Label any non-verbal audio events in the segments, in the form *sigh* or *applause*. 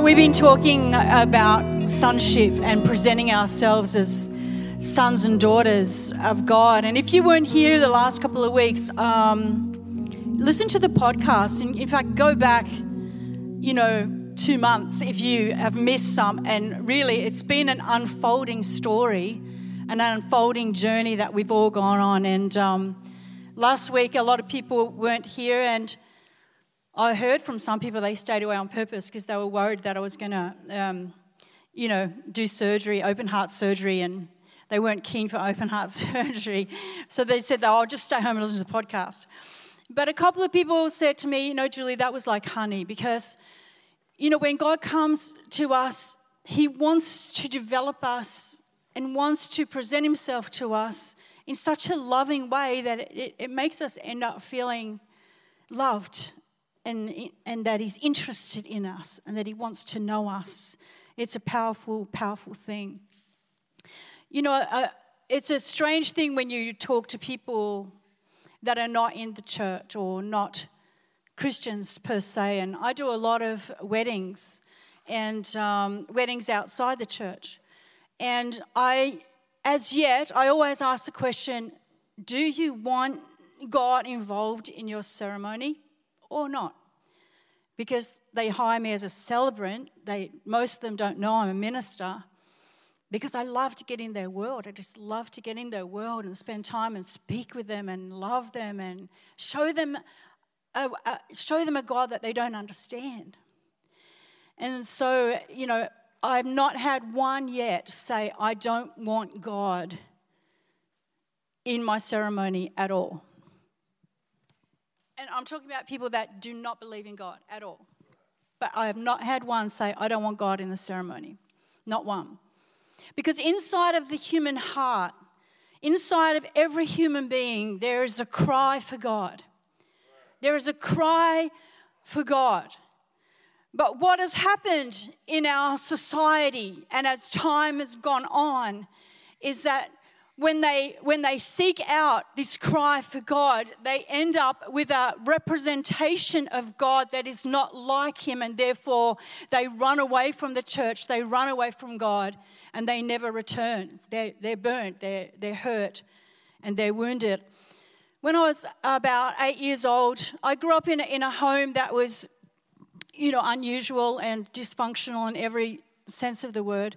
Know, we've been talking about sonship and presenting ourselves as sons and daughters of God. And if you weren't here the last couple of weeks, um, listen to the podcast. And in fact, go back, you know, two months if you have missed some. And really, it's been an unfolding story, an unfolding journey that we've all gone on. And um, last week, a lot of people weren't here. And I heard from some people they stayed away on purpose because they were worried that I was going to, um, you know, do surgery, open heart surgery, and they weren't keen for open heart *laughs* surgery. So they said, oh, I'll just stay home and listen to the podcast. But a couple of people said to me, you know, Julie, that was like honey because, you know, when God comes to us, He wants to develop us and wants to present Himself to us in such a loving way that it, it makes us end up feeling loved and, and that He's interested in us and that He wants to know us. It's a powerful, powerful thing. You know, uh, it's a strange thing when you talk to people that are not in the church or not Christians per se. And I do a lot of weddings and um, weddings outside the church. And I, as yet, I always ask the question do you want God involved in your ceremony? Or not. Because they hire me as a celebrant, they, most of them don't know I'm a minister. Because I love to get in their world. I just love to get in their world and spend time and speak with them and love them and show them a, a, show them a God that they don't understand. And so, you know, I've not had one yet say, I don't want God in my ceremony at all. And I'm talking about people that do not believe in God at all. But I have not had one say, I don't want God in the ceremony. Not one. Because inside of the human heart, inside of every human being, there is a cry for God. There is a cry for God. But what has happened in our society and as time has gone on is that when they when they seek out this cry for God, they end up with a representation of God that is not like him and therefore they run away from the church, they run away from God and they never return. They're, they're burnt, they're, they're hurt, and they're wounded. When I was about eight years old, I grew up in a, in a home that was, you know, unusual and dysfunctional in every sense of the word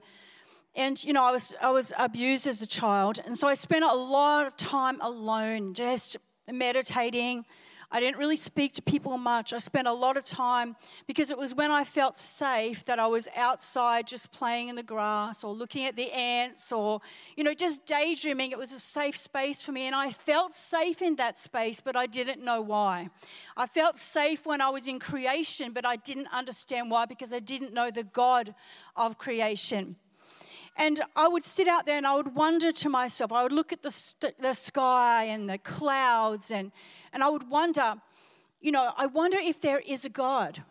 and you know I was I was abused as a child, and so I spent a lot of time alone, just meditating. I didn't really speak to people much. I spent a lot of time because it was when I felt safe that I was outside just playing in the grass or looking at the ants or, you know, just daydreaming. It was a safe space for me and I felt safe in that space, but I didn't know why. I felt safe when I was in creation, but I didn't understand why because I didn't know the God of creation. And I would sit out there and I would wonder to myself, I would look at the, st- the sky and the clouds, and, and I would wonder, you know, I wonder if there is a God.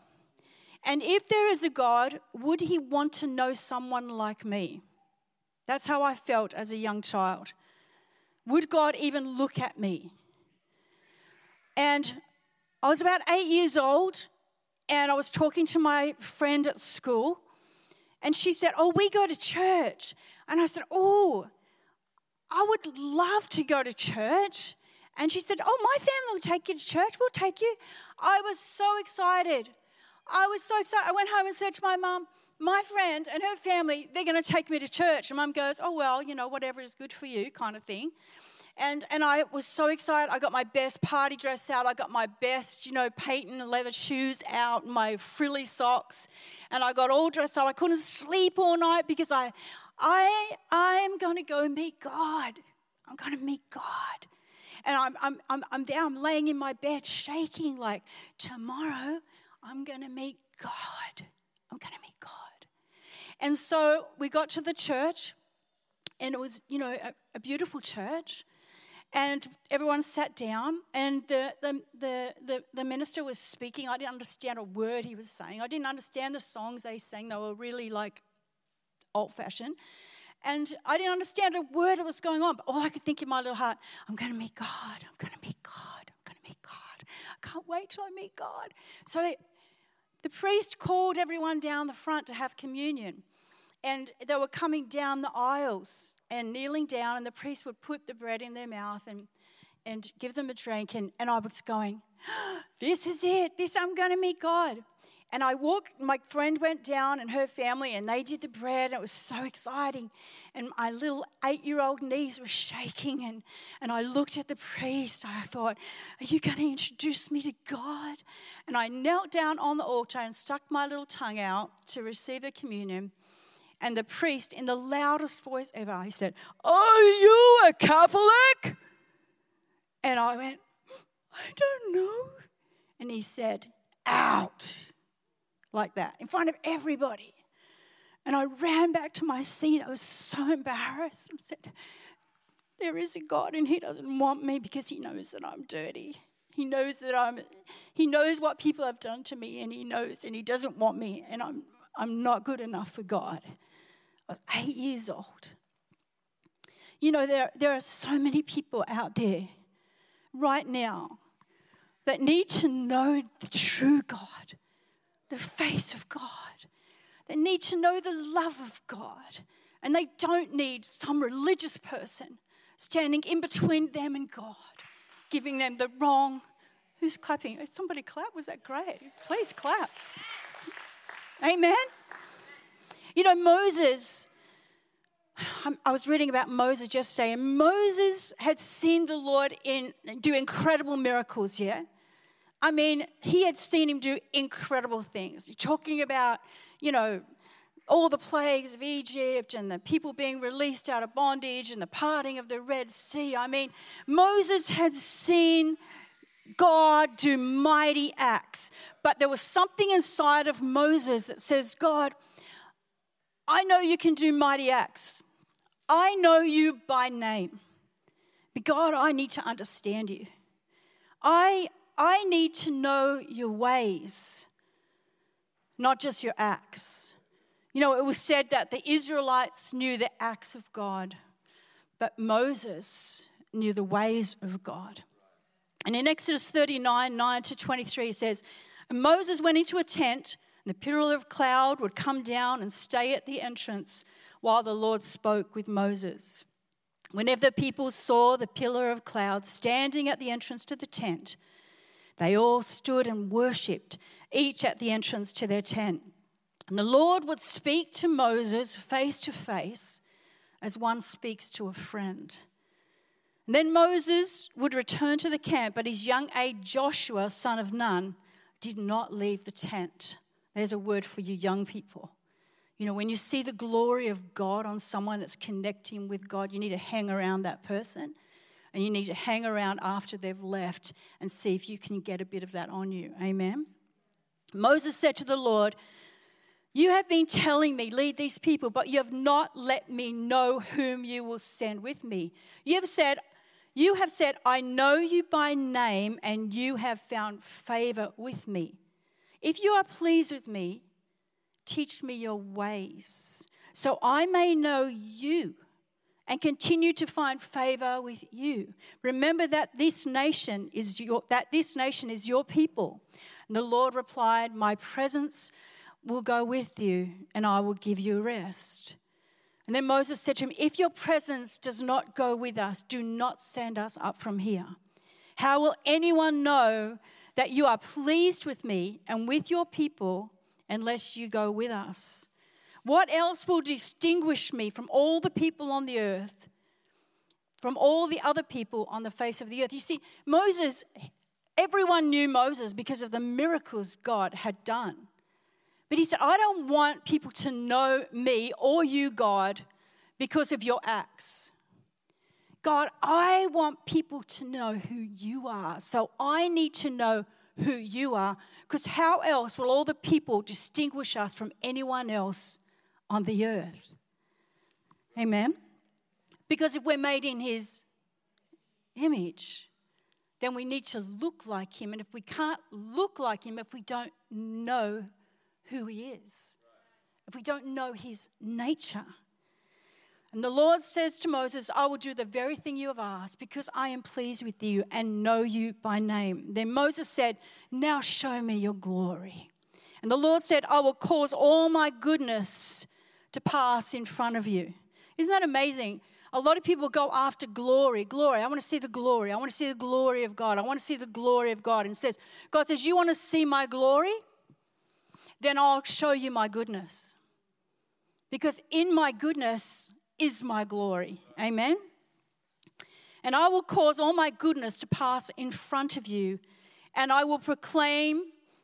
And if there is a God, would he want to know someone like me? That's how I felt as a young child. Would God even look at me? And I was about eight years old, and I was talking to my friend at school, and she said, Oh, we go to church. And I said, Oh, I would love to go to church. And she said, Oh, my family will take you to church. We'll take you. I was so excited. I was so excited. I went home and said to my mum, My friend and her family, they're going to take me to church. And mum goes, Oh, well, you know, whatever is good for you, kind of thing. And, and I was so excited. I got my best party dress out. I got my best, you know, patent leather shoes out, my frilly socks. And I got all dressed up. I couldn't sleep all night because I, I, I'm going to go meet God. I'm going to meet God. And I'm, I'm, I'm, I'm there, I'm laying in my bed shaking like, tomorrow I'm going to meet God. I'm going to meet God. And so we got to the church, and it was, you know, a, a beautiful church. And everyone sat down, and the, the, the, the, minister was speaking. I didn't understand a word he was saying. I didn't understand the songs they sang, they were really like old fashioned. And I didn't understand a word that was going on, but all I could think in my little heart, I'm going to meet God. I'm going to meet God. I'm going to meet God. I can't wait till I meet God. So they, the priest called everyone down the front to have communion. And they were coming down the aisles and kneeling down, and the priest would put the bread in their mouth and, and give them a drink. And, and I was going, *gasps* This is it. This, I'm going to meet God. And I walked, my friend went down and her family, and they did the bread, and it was so exciting. And my little eight year old knees were shaking, and, and I looked at the priest. I thought, Are you going to introduce me to God? And I knelt down on the altar and stuck my little tongue out to receive the communion. And the priest, in the loudest voice ever, he said, Are you a Catholic? And I went, I don't know. And he said, Out like that in front of everybody. And I ran back to my seat. I was so embarrassed and said, There is a God, and He doesn't want me because He knows that I'm dirty. He knows that I'm, He knows what people have done to me, and He knows, and He doesn't want me, and I'm, I'm not good enough for God. Was eight years old. You know, there, there are so many people out there right now that need to know the true God the face of God. They need to know the love of God. And they don't need some religious person standing in between them and God, giving them the wrong. Who's clapping? Somebody clap? Was that great? Please clap. Amen. You know, Moses, I was reading about Moses yesterday, and Moses had seen the Lord in, do incredible miracles, yeah? I mean, he had seen him do incredible things. You're talking about, you know, all the plagues of Egypt and the people being released out of bondage and the parting of the Red Sea. I mean, Moses had seen God do mighty acts, but there was something inside of Moses that says, God, I know you can do mighty acts. I know you by name. But God, I need to understand you. I I need to know your ways, not just your acts. You know, it was said that the Israelites knew the acts of God, but Moses knew the ways of God. And in Exodus 39 9 to 23, it says, Moses went into a tent, and the pillar of cloud would come down and stay at the entrance while the Lord spoke with Moses. Whenever the people saw the pillar of cloud standing at the entrance to the tent, they all stood and worshipped, each at the entrance to their tent. And the Lord would speak to Moses face to face as one speaks to a friend. And then Moses would return to the camp, but his young aide Joshua, son of Nun, did not leave the tent. There's a word for you, young people. You know, when you see the glory of God on someone that's connecting with God, you need to hang around that person and you need to hang around after they've left and see if you can get a bit of that on you. Amen. Moses said to the Lord, You have been telling me, lead these people, but you have not let me know whom you will send with me. You have said, you have said, I know you by name, and you have found favor with me. If you are pleased with me, teach me your ways, so I may know you and continue to find favor with you. Remember that this nation is your that this nation is your people. And the Lord replied, "My presence will go with you, and I will give you rest." And then Moses said to him, "If your presence does not go with us, do not send us up from here. How will anyone know that you are pleased with me and with your people unless you go with us?" What else will distinguish me from all the people on the earth, from all the other people on the face of the earth? You see, Moses, everyone knew Moses because of the miracles God had done. But he said, I don't want people to know me or you, God, because of your acts. God, I want people to know who you are. So I need to know who you are, because how else will all the people distinguish us from anyone else on the earth? Amen? Because if we're made in His image, then we need to look like Him. And if we can't look like Him, if we don't know who He is, if we don't know His nature, and the Lord says to Moses, I will do the very thing you have asked because I am pleased with you and know you by name. Then Moses said, Now show me your glory. And the Lord said, I will cause all my goodness to pass in front of you. Isn't that amazing? A lot of people go after glory, glory. I want to see the glory. I want to see the glory of God. I want to see the glory of God. And says, God says, You want to see my glory? Then I'll show you my goodness. Because in my goodness, is my glory. Amen. And I will cause all my goodness to pass in front of you, and I will proclaim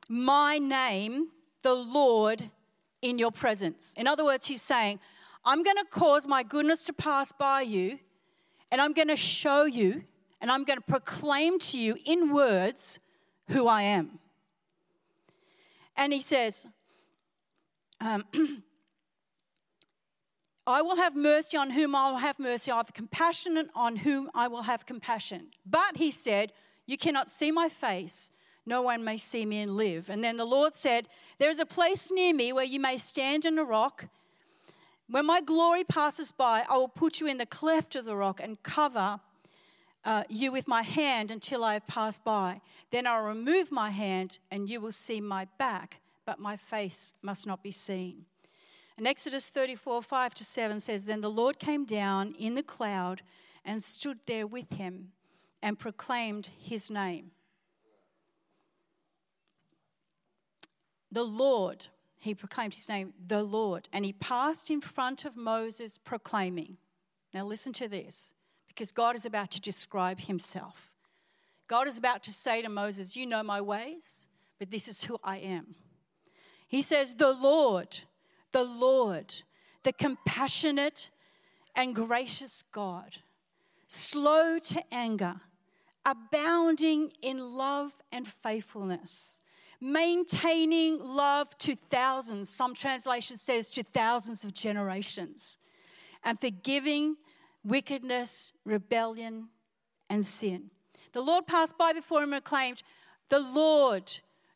my name, the Lord, in your presence. In other words, he's saying, I'm going to cause my goodness to pass by you, and I'm going to show you, and I'm going to proclaim to you in words who I am. And he says, um, *clears throat* I will have mercy on whom I will have mercy. I have compassion on whom I will have compassion. But he said, You cannot see my face. No one may see me and live. And then the Lord said, There is a place near me where you may stand in a rock. When my glory passes by, I will put you in the cleft of the rock and cover uh, you with my hand until I have passed by. Then I'll remove my hand and you will see my back, but my face must not be seen. And Exodus 34 5 to 7 says, Then the Lord came down in the cloud and stood there with him and proclaimed his name. The Lord, he proclaimed his name, the Lord, and he passed in front of Moses proclaiming. Now listen to this, because God is about to describe himself. God is about to say to Moses, You know my ways, but this is who I am. He says, The Lord, the Lord, the compassionate and gracious God, slow to anger, abounding in love and faithfulness, maintaining love to thousands. Some translation says to thousands of generations, and forgiving wickedness, rebellion, and sin. The Lord passed by before him and proclaimed, The Lord,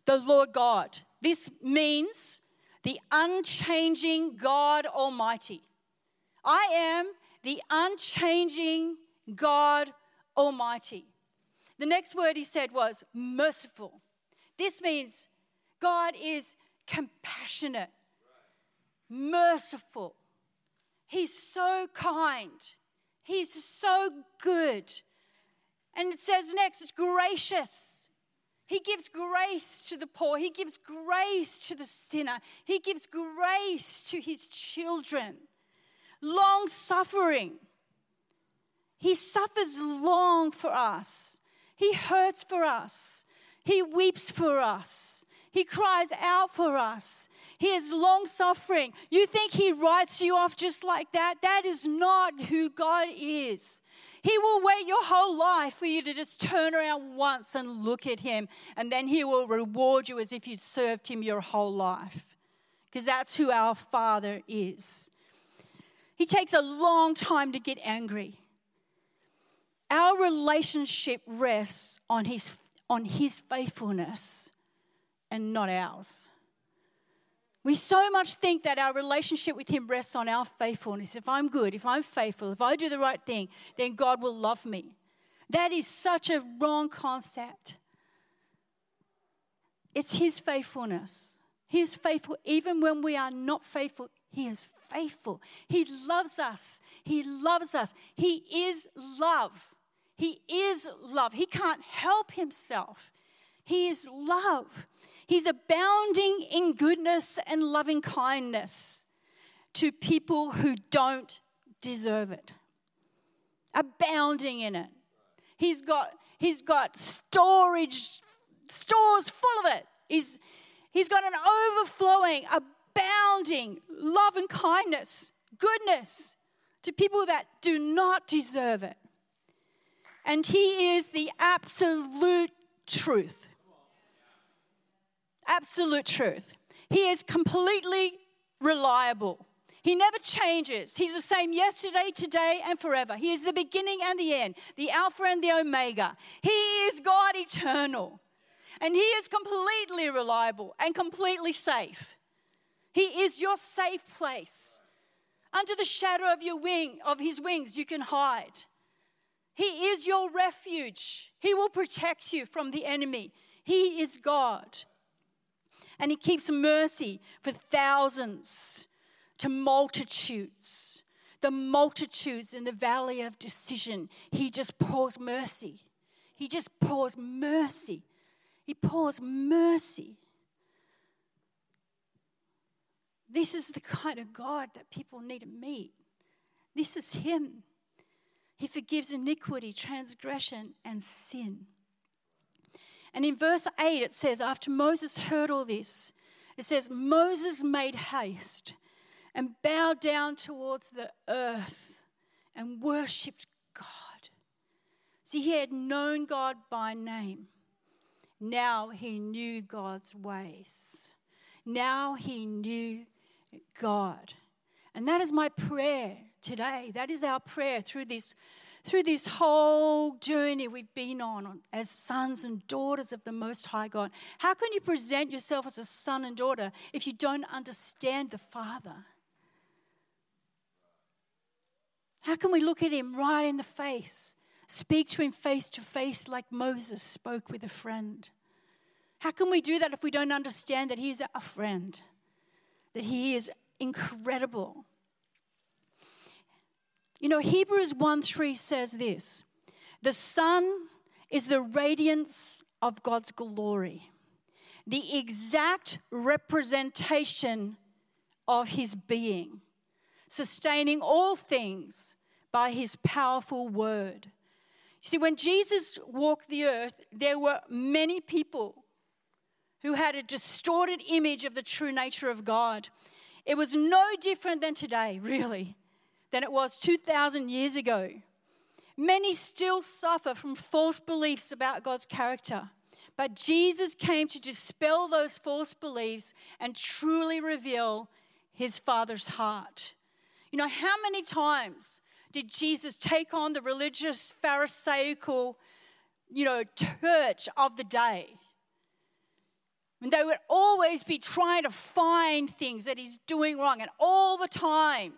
the Lord God. This means the unchanging God Almighty. I am the unchanging God Almighty. The next word he said was merciful. This means God is compassionate, merciful. He's so kind. He's so good. And it says next, it's gracious. He gives grace to the poor. He gives grace to the sinner. He gives grace to his children. Long suffering. He suffers long for us. He hurts for us. He weeps for us. He cries out for us. He is long suffering. You think He writes you off just like that? That is not who God is. He will wait your whole life for you to just turn around once and look at Him, and then He will reward you as if you'd served Him your whole life. Because that's who our Father is. He takes a long time to get angry. Our relationship rests on His, on his faithfulness and not ours. We so much think that our relationship with Him rests on our faithfulness. If I'm good, if I'm faithful, if I do the right thing, then God will love me. That is such a wrong concept. It's His faithfulness. He is faithful even when we are not faithful. He is faithful. He loves us. He loves us. He is love. He is love. He can't help himself. He is love. He's abounding in goodness and loving kindness to people who don't deserve it. Abounding in it. He's got, he's got storage, stores full of it. He's, he's got an overflowing, abounding love and kindness, goodness to people that do not deserve it. And He is the absolute truth. Absolute truth. He is completely reliable. He never changes. He's the same yesterday, today, and forever. He is the beginning and the end, the Alpha and the Omega. He is God eternal. And He is completely reliable and completely safe. He is your safe place. Under the shadow of your wing, of His wings, you can hide. He is your refuge. He will protect you from the enemy. He is God. And He keeps mercy for thousands to multitudes. The multitudes in the valley of decision, he just pours mercy. He just pours mercy. He pours mercy. This is the kind of God that people need to meet. This is Him. He forgives iniquity, transgression, and sin. And in verse 8, it says, after Moses heard all this, it says, Moses made haste and bowed down towards the earth and worshipped God. See, he had known God by name. Now he knew God's ways. Now he knew God. And that is my prayer today. That is our prayer through this, through this whole journey we've been on as sons and daughters of the Most High God. How can you present yourself as a son and daughter if you don't understand the Father? How can we look at him right in the face, speak to him face to face like Moses spoke with a friend? How can we do that if we don't understand that he is a friend, that he is incredible? You know, Hebrews 1 3 says this The son is the radiance of God's glory, the exact representation of his being sustaining all things by his powerful word. You see, when Jesus walked the earth, there were many people who had a distorted image of the true nature of God. It was no different than today, really, than it was 2,000 years ago. Many still suffer from false beliefs about God's character. But Jesus came to dispel those false beliefs and truly reveal his Father's heart. You know, how many times did Jesus take on the religious, Pharisaical, you know, church of the day? And they would always be trying to find things that he's doing wrong, and all the time.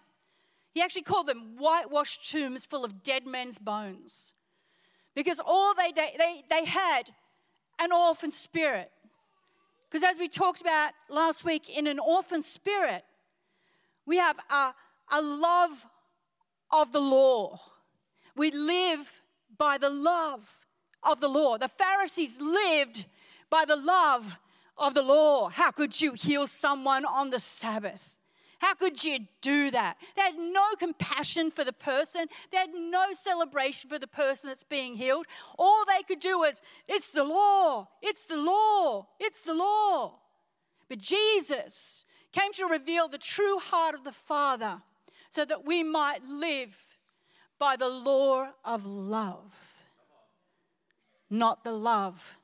He actually called them whitewashed tombs full of dead men's bones. Because all they, they, they, had an orphan spirit. Because as we talked about last week, in an orphan spirit, we have a, a love of the law. We live by the love of the law. The Pharisees lived by the love of the law. How could you heal someone on the Sabbath? How could you do that? They had no compassion for the person. They had no celebration for the person that's being healed. All they could do was, it's the law, it's the law, it's the law. But Jesus came to reveal the true heart of the Father so that we might live by the law of love, not the love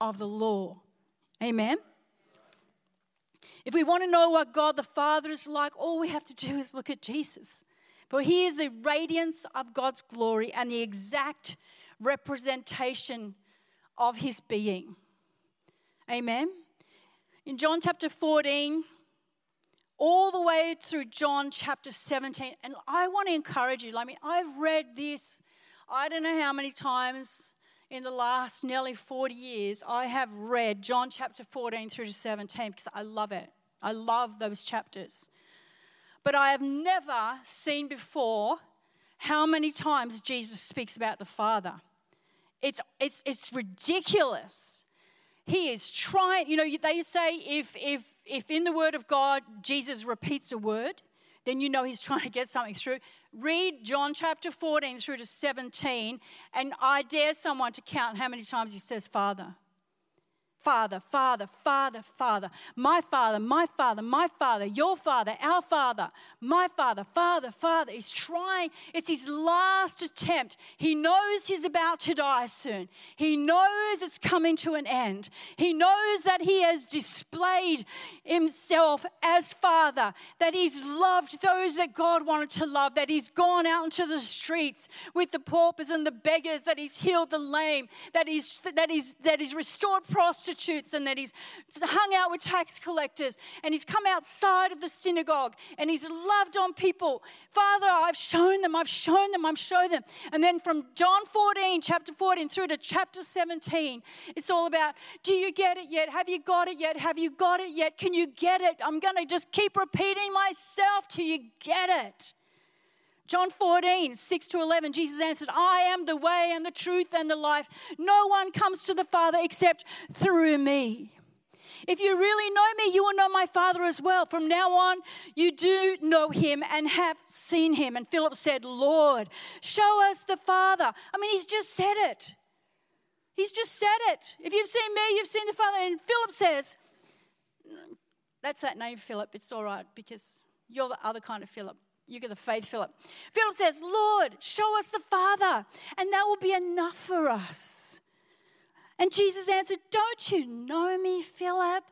of the law. Amen. If we want to know what God the Father is like, all we have to do is look at Jesus. For he is the radiance of God's glory and the exact representation of his being. Amen. In John chapter 14, all the way through John chapter 17. And I want to encourage you. I mean, I've read this, I don't know how many times in the last nearly 40 years, I have read John chapter 14 through to 17 because I love it. I love those chapters. But I have never seen before how many times Jesus speaks about the Father. It's, it's, it's ridiculous. He is trying, you know, they say if, if if in the Word of God Jesus repeats a word, then you know he's *laughs* trying to get something through. Read John chapter 14 through to 17, and I dare someone to count how many times he says Father. Father, Father, Father, Father, my Father, my Father, my Father, your Father, our Father, my Father, Father, Father. He's trying, it's his last attempt. He knows he's about to die soon. He knows it's coming to an end. He knows that he has displayed himself as Father, that he's loved those that God wanted to love, that he's gone out into the streets with the paupers and the beggars, that he's healed the lame, that he's, that he's, that he's restored prostitutes prostitutes and that he's hung out with tax collectors and he's come outside of the synagogue and he's loved on people. Father, I've shown them, I've shown them, I've shown them. And then from John 14, chapter 14, through to chapter 17, it's all about do you get it yet? Have you got it yet? Have you got it yet? Can you get it? I'm going to just keep repeating myself till you get it. John 14, 6 to 11, Jesus answered, I am the way and the truth and the life. No one comes to the Father except through me. If you really know me, you will know my Father as well. From now on, you do know him and have seen him. And Philip said, Lord, show us the Father. I mean, he's just said it. He's just said it. If you've seen me, you've seen the Father. And Philip says, That's that name, Philip. It's all right because you're the other kind of Philip. You get the faith, Philip. Philip says, Lord, show us the Father, and that will be enough for us. And Jesus answered, Don't you know me, Philip?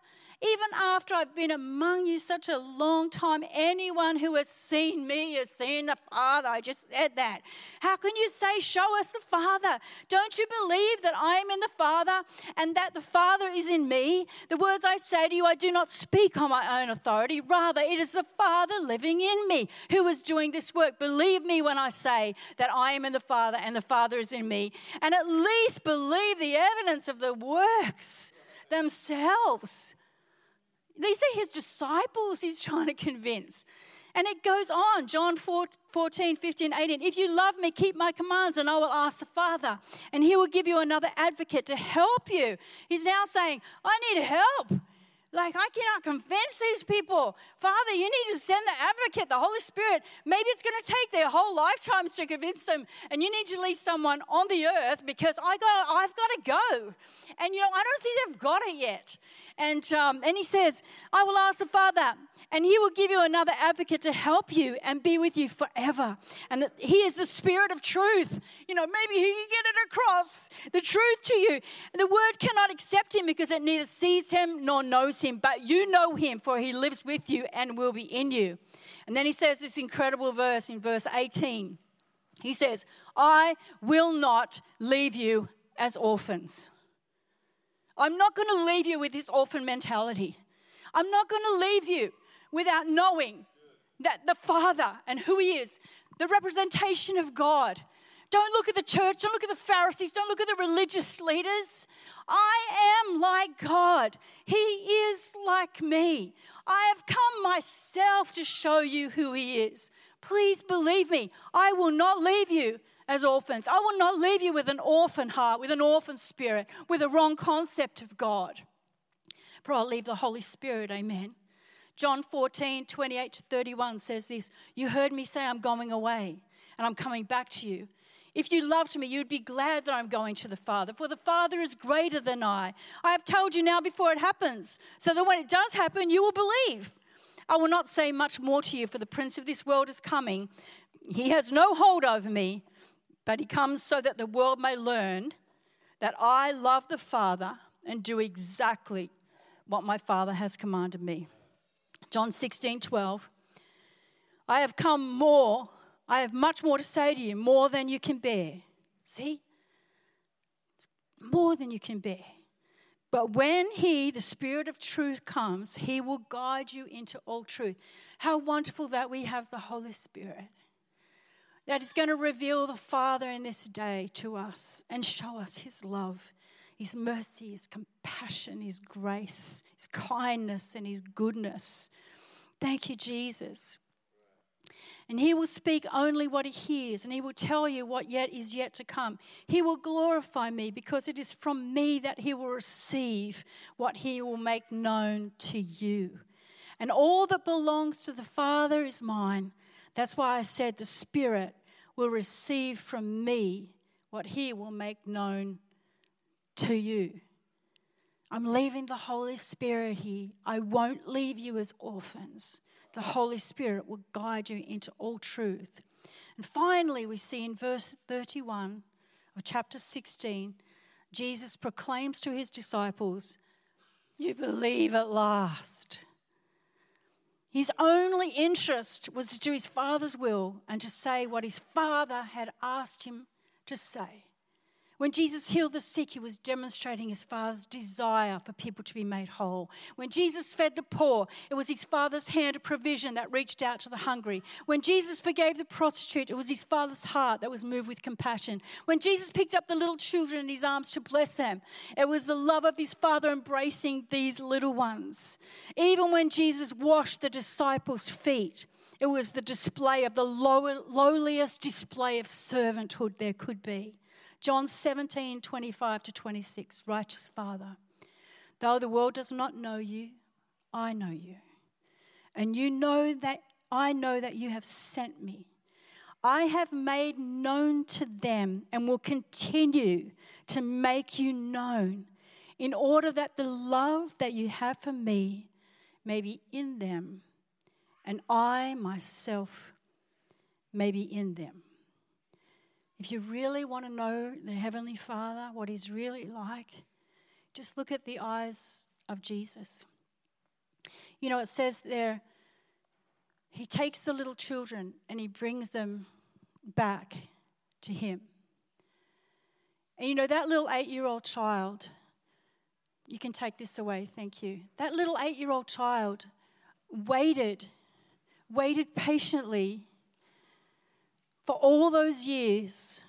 Even after I've been among you such a long time, anyone who has seen me has seen the Father. I just said that. How can you say, Show us the Father? Don't you believe that I am in the Father and that the Father is in me? The words I say to you, I do not speak on my own authority. Rather, it is the Father living in me who is doing this work. Believe me when I say that I am in the Father and the Father is in me. And at least believe the evidence of the works themselves. These are his disciples he's trying to convince. And it goes on, John 14, 15, 18. If you love me, keep my commands, and I will ask the Father, and he will give you another advocate to help you. He's now saying, I need help. Like, I cannot convince these people. Father, you need to send the advocate, the Holy Spirit. Maybe it's going to take their whole lifetimes to convince them, and you need to leave someone on the earth because I got, I've got to go. And, you know, I don't think they've got it yet. And, um, and he says, I will ask the Father, and he will give you another advocate to help you and be with you forever. And that he is the Spirit of truth. You know, maybe he can get it across the truth to you. And the word cannot accept him because it neither sees him nor knows him, but you know him, for he lives with you and will be in you. And then he says this incredible verse in verse 18. He says, I will not leave you as orphans. I'm not going to leave you with this orphan mentality. I'm not going to leave you without knowing that the Father and who He is, the representation of God. Don't look at the church, don't look at the Pharisees, don't look at the religious leaders. I am like God. He is like me. I have come myself to show you who He is. Please believe me, I will not leave you as orphans. I will not leave you with an orphan heart, with an orphan spirit, with a wrong concept of God. For I'll leave the Holy Spirit. Amen. John 14, 28 to 31 says this You heard me say, I'm going away and I'm coming back to you. If you loved me, you'd be glad that I'm going to the Father, for the Father is greater than I. I have told you now before it happens, so that when it does happen, you will believe. I will not say much more to you, for the Prince of this world is coming. He has no hold over me, but he comes so that the world may learn that I love the Father and do exactly what my Father has commanded me. John 16, 12. I have come more, I have much more to say to you, more than you can bear. See? It's more than you can bear. But when He, the Spirit of truth, comes, He will guide you into all truth. How wonderful that we have the Holy Spirit that is going to reveal the Father in this day to us and show us His love, His mercy, His compassion, His grace, His kindness, and His goodness. Thank you, Jesus. And he will speak only what he hears, and he will tell you what yet is yet to come. He will glorify me because it is from me that he will receive what he will make known to you. And all that belongs to the Father is mine. That's why I said the Spirit will receive from me what he will make known to you. I'm leaving the Holy Spirit here. I won't leave you as orphans. The Holy Spirit will guide you into all truth. And finally, we see in verse 31 of chapter 16, Jesus proclaims to his disciples, You believe at last. His only interest was to do his Father's will and to say what his Father had asked him to say. When Jesus healed the sick, he was demonstrating his Father's desire for people to be made whole. When Jesus fed the poor, it was his Father's hand of provision that reached out to the hungry. When Jesus forgave the prostitute, it was his Father's heart that was moved with compassion. When Jesus picked up the little children in his arms to bless them, it was the love of his Father embracing these little ones. Even when Jesus washed the disciples' feet, it was the display of the lowest lowliest display of servanthood there could be. John 17, 25 to 26. Righteous Father, though the world does not know you, I know you. And you know that I know that you have sent me. I have made known to them and will continue to make you known in order that the love that you have for me may be in them and I myself may be in them. If you really want to know the Heavenly Father, what He's really like, just look at the eyes of Jesus. You know, it says there, He takes the little children and He brings them back to Him. And you know, that little eight year old child, you can take this away, thank you. That little eight year old child waited, waited patiently for all those years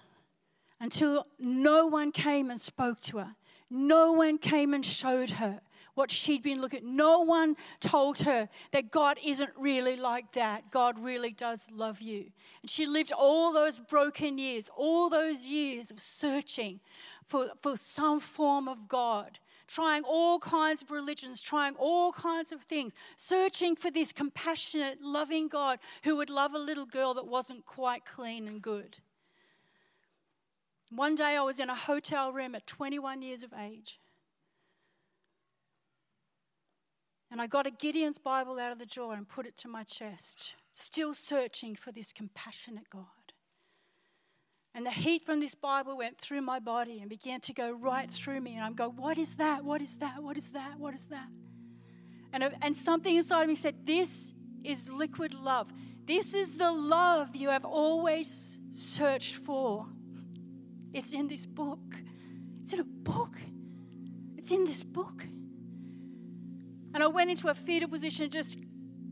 until no one came and spoke to her. No one came and showed her what she'd been looking at. No one told her that God isn't really like that. God really does love you. And she lived all those broken years, all those years of searching for, for some form of God trying all kinds of religions, trying all kinds of things, searching for this compassionate, loving God who would love a little girl that wasn't quite clean and good. One day I was in a hotel room at 21 years of age. And I got a Gideon's Bible out of the drawer and put it to my chest, still searching for this compassionate God. And the heat from this Bible went through my body and began to go right through me. And I'm going, What is that? What is that? What is that? What is that? And, and something inside of me said, This is liquid love. This is the love you have always searched for. It's in this book. It's in a book. It's in this book. And I went into a fetal position, just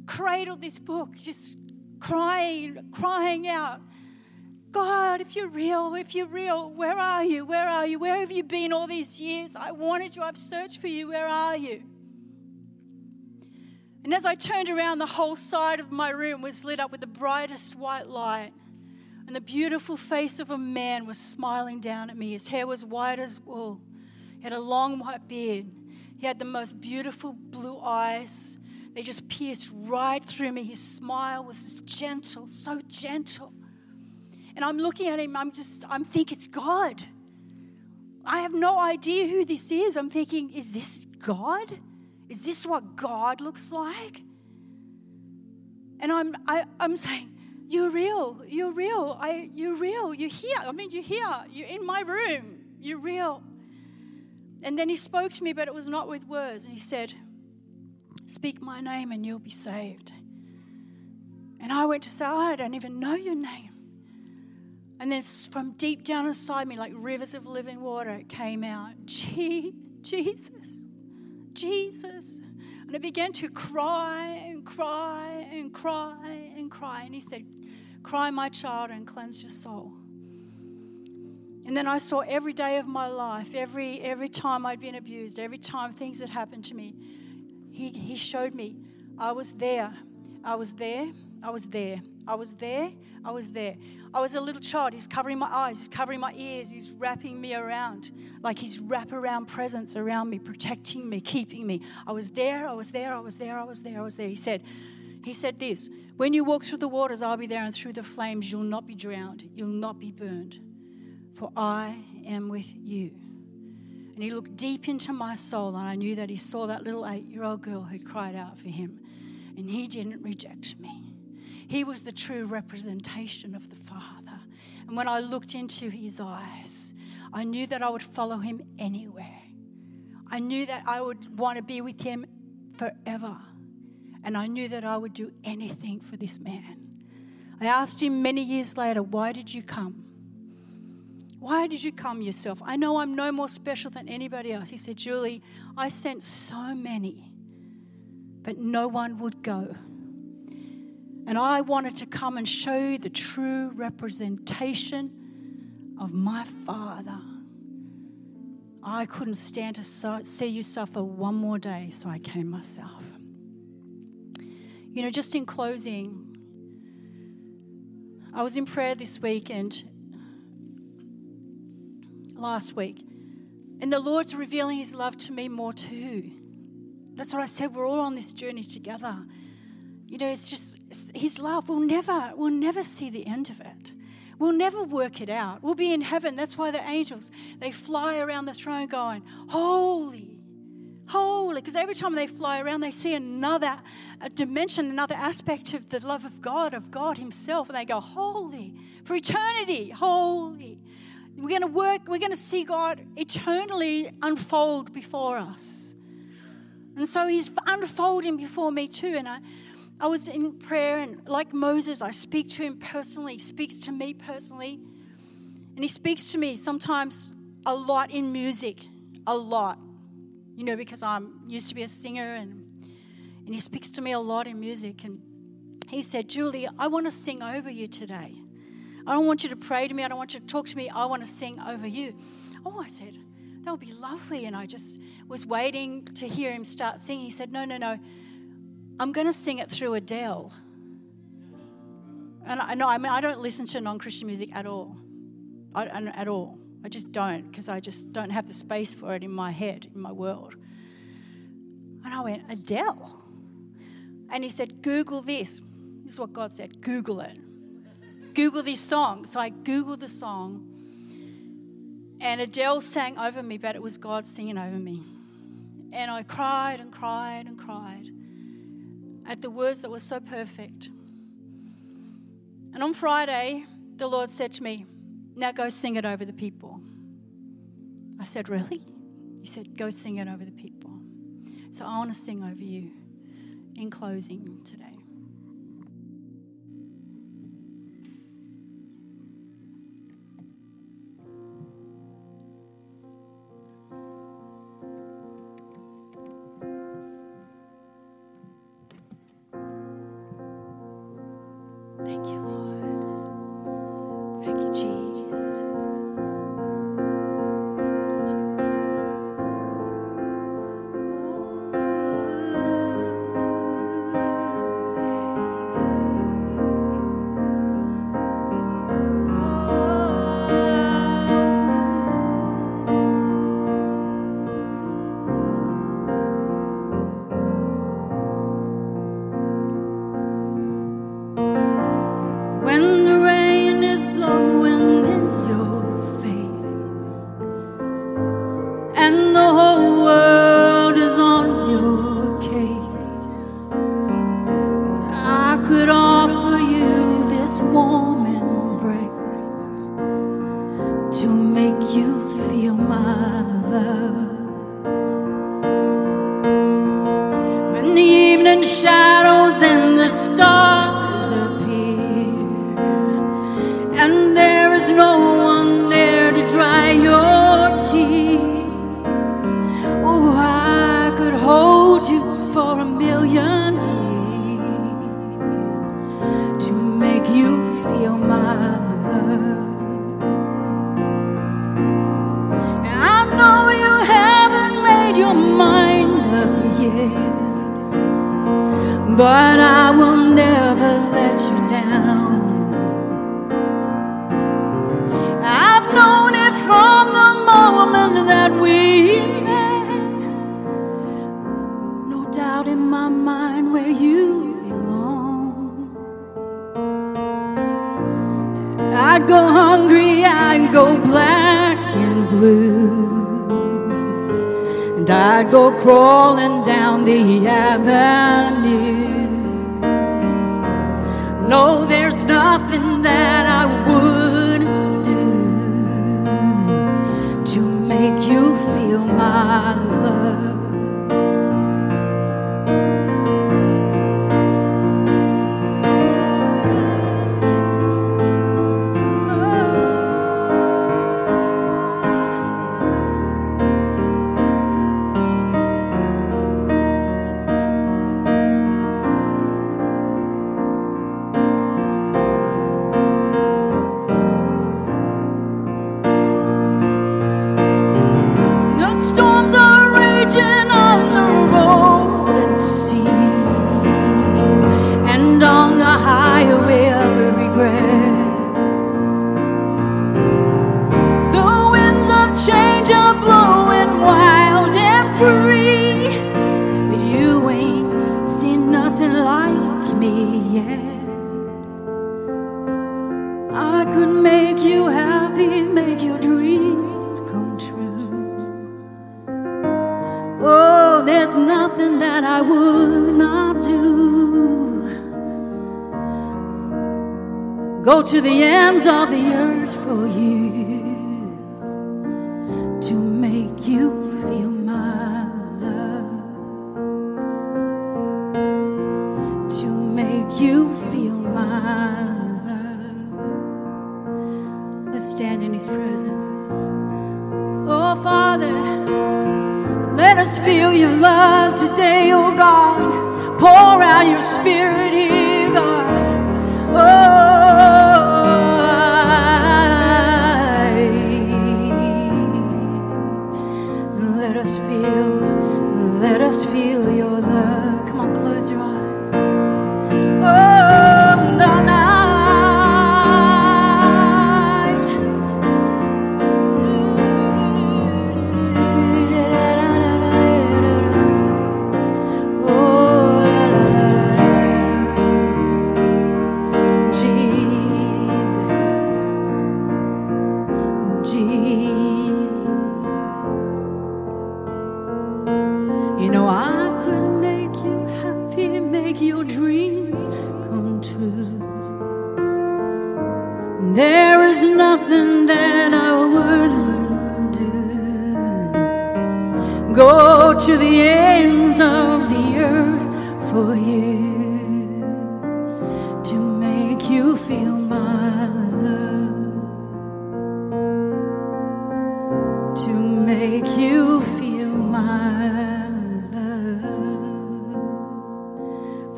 cradled this book, just crying, crying out God, if you're real, if you're real, where are you? Where are you? Where have you been all these years? I wanted you. I've searched for you. Where are you? And as I turned around, the whole side of my room was lit up with the brightest white light. And the beautiful face of a man was smiling down at me. His hair was white as wool. He had a long white beard. He had the most beautiful blue eyes. They just pierced right through me. His smile was gentle, so gentle. And I'm looking at him, I'm just, I'm thinking it's God. I have no idea who this is. I'm thinking, is this God? Is this what God looks like? And I'm, I, I'm saying, you're real. You're real. I, you're real. You're here. I mean, you're here. You're in my room. You're real. And then he spoke to me, but it was not with words. And he said, Speak my name and you'll be saved. And I went to say, I don't even know your name. And then from deep down inside me, like rivers of living water, it came out Jesus, Jesus. And I began to cry and cry and cry and cry. And he said, Cry, my child, and cleanse your soul. And then I saw every day of my life, every, every time I'd been abused, every time things had happened to me, he, he showed me I was there. I was there. I was there. I was there. I was there. I was a little child. He's covering my eyes. He's covering my ears. He's wrapping me around like his wraparound presence around me, protecting me, keeping me. I was there. I was there. I was there. I was there. I was there. He said, he said this When you walk through the waters, I'll be there, and through the flames, you'll not be drowned. You'll not be burned. For I am with you. And he looked deep into my soul, and I knew that he saw that little eight year old girl who'd cried out for him. And he didn't reject me. He was the true representation of the Father. And when I looked into his eyes, I knew that I would follow him anywhere. I knew that I would want to be with him forever. And I knew that I would do anything for this man. I asked him many years later, Why did you come? Why did you come yourself? I know I'm no more special than anybody else. He said, Julie, I sent so many, but no one would go. And I wanted to come and show you the true representation of my Father. I couldn't stand to see you suffer one more day, so I came myself. You know, just in closing, I was in prayer this week and last week, and the Lord's revealing His love to me more too. That's what I said. We're all on this journey together. You know, it's just His love. We'll never, we'll never see the end of it. We'll never work it out. We'll be in heaven. That's why the angels they fly around the throne, going, "Holy, holy!" Because every time they fly around, they see another dimension, another aspect of the love of God, of God Himself, and they go, "Holy for eternity, holy." We're going to work. We're going to see God eternally unfold before us, and so He's unfolding before me too, and I. I was in prayer, and like Moses, I speak to him personally. He speaks to me personally. And he speaks to me sometimes a lot in music, a lot. You know, because I'm used to be a singer, and, and he speaks to me a lot in music. And he said, Julie, I want to sing over you today. I don't want you to pray to me. I don't want you to talk to me. I want to sing over you. Oh, I said, that would be lovely. And I just was waiting to hear him start singing. He said, No, no, no. I'm going to sing it through Adele. And I know, I mean, I don't listen to non Christian music at all. I, at all. I just don't because I just don't have the space for it in my head, in my world. And I went, Adele? And he said, Google this. This is what God said Google it. Google this song. So I Googled the song, and Adele sang over me, but it was God singing over me. And I cried and cried and cried at the words that were so perfect. And on Friday, the Lord said to me, Now go sing it over the people. I said, Really? He said, Go sing it over the people. So I want to sing over you in closing today. But I will never let you down. I've known it from the moment that we met. No doubt in my mind where you belong. I'd go hungry, I'd go black and blue and I'd go crawling down the avenue. No, there's nothing that I wouldn't do to make you feel my love.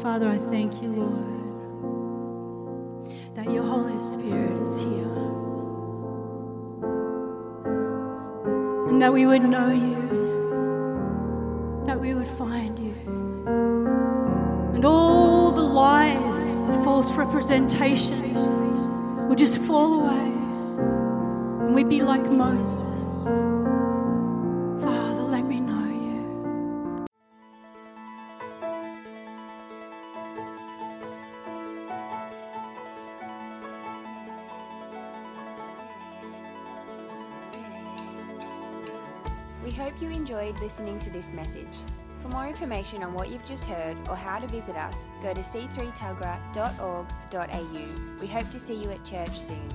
Father, I thank you, Lord, that your Holy Spirit is here. And that we would know you, that we would find you. And all the lies, the false representations would just fall away. And we'd be like Moses. listening to this message. For more information on what you've just heard or how to visit us, go to c3tuggerah.org.au. We hope to see you at church soon.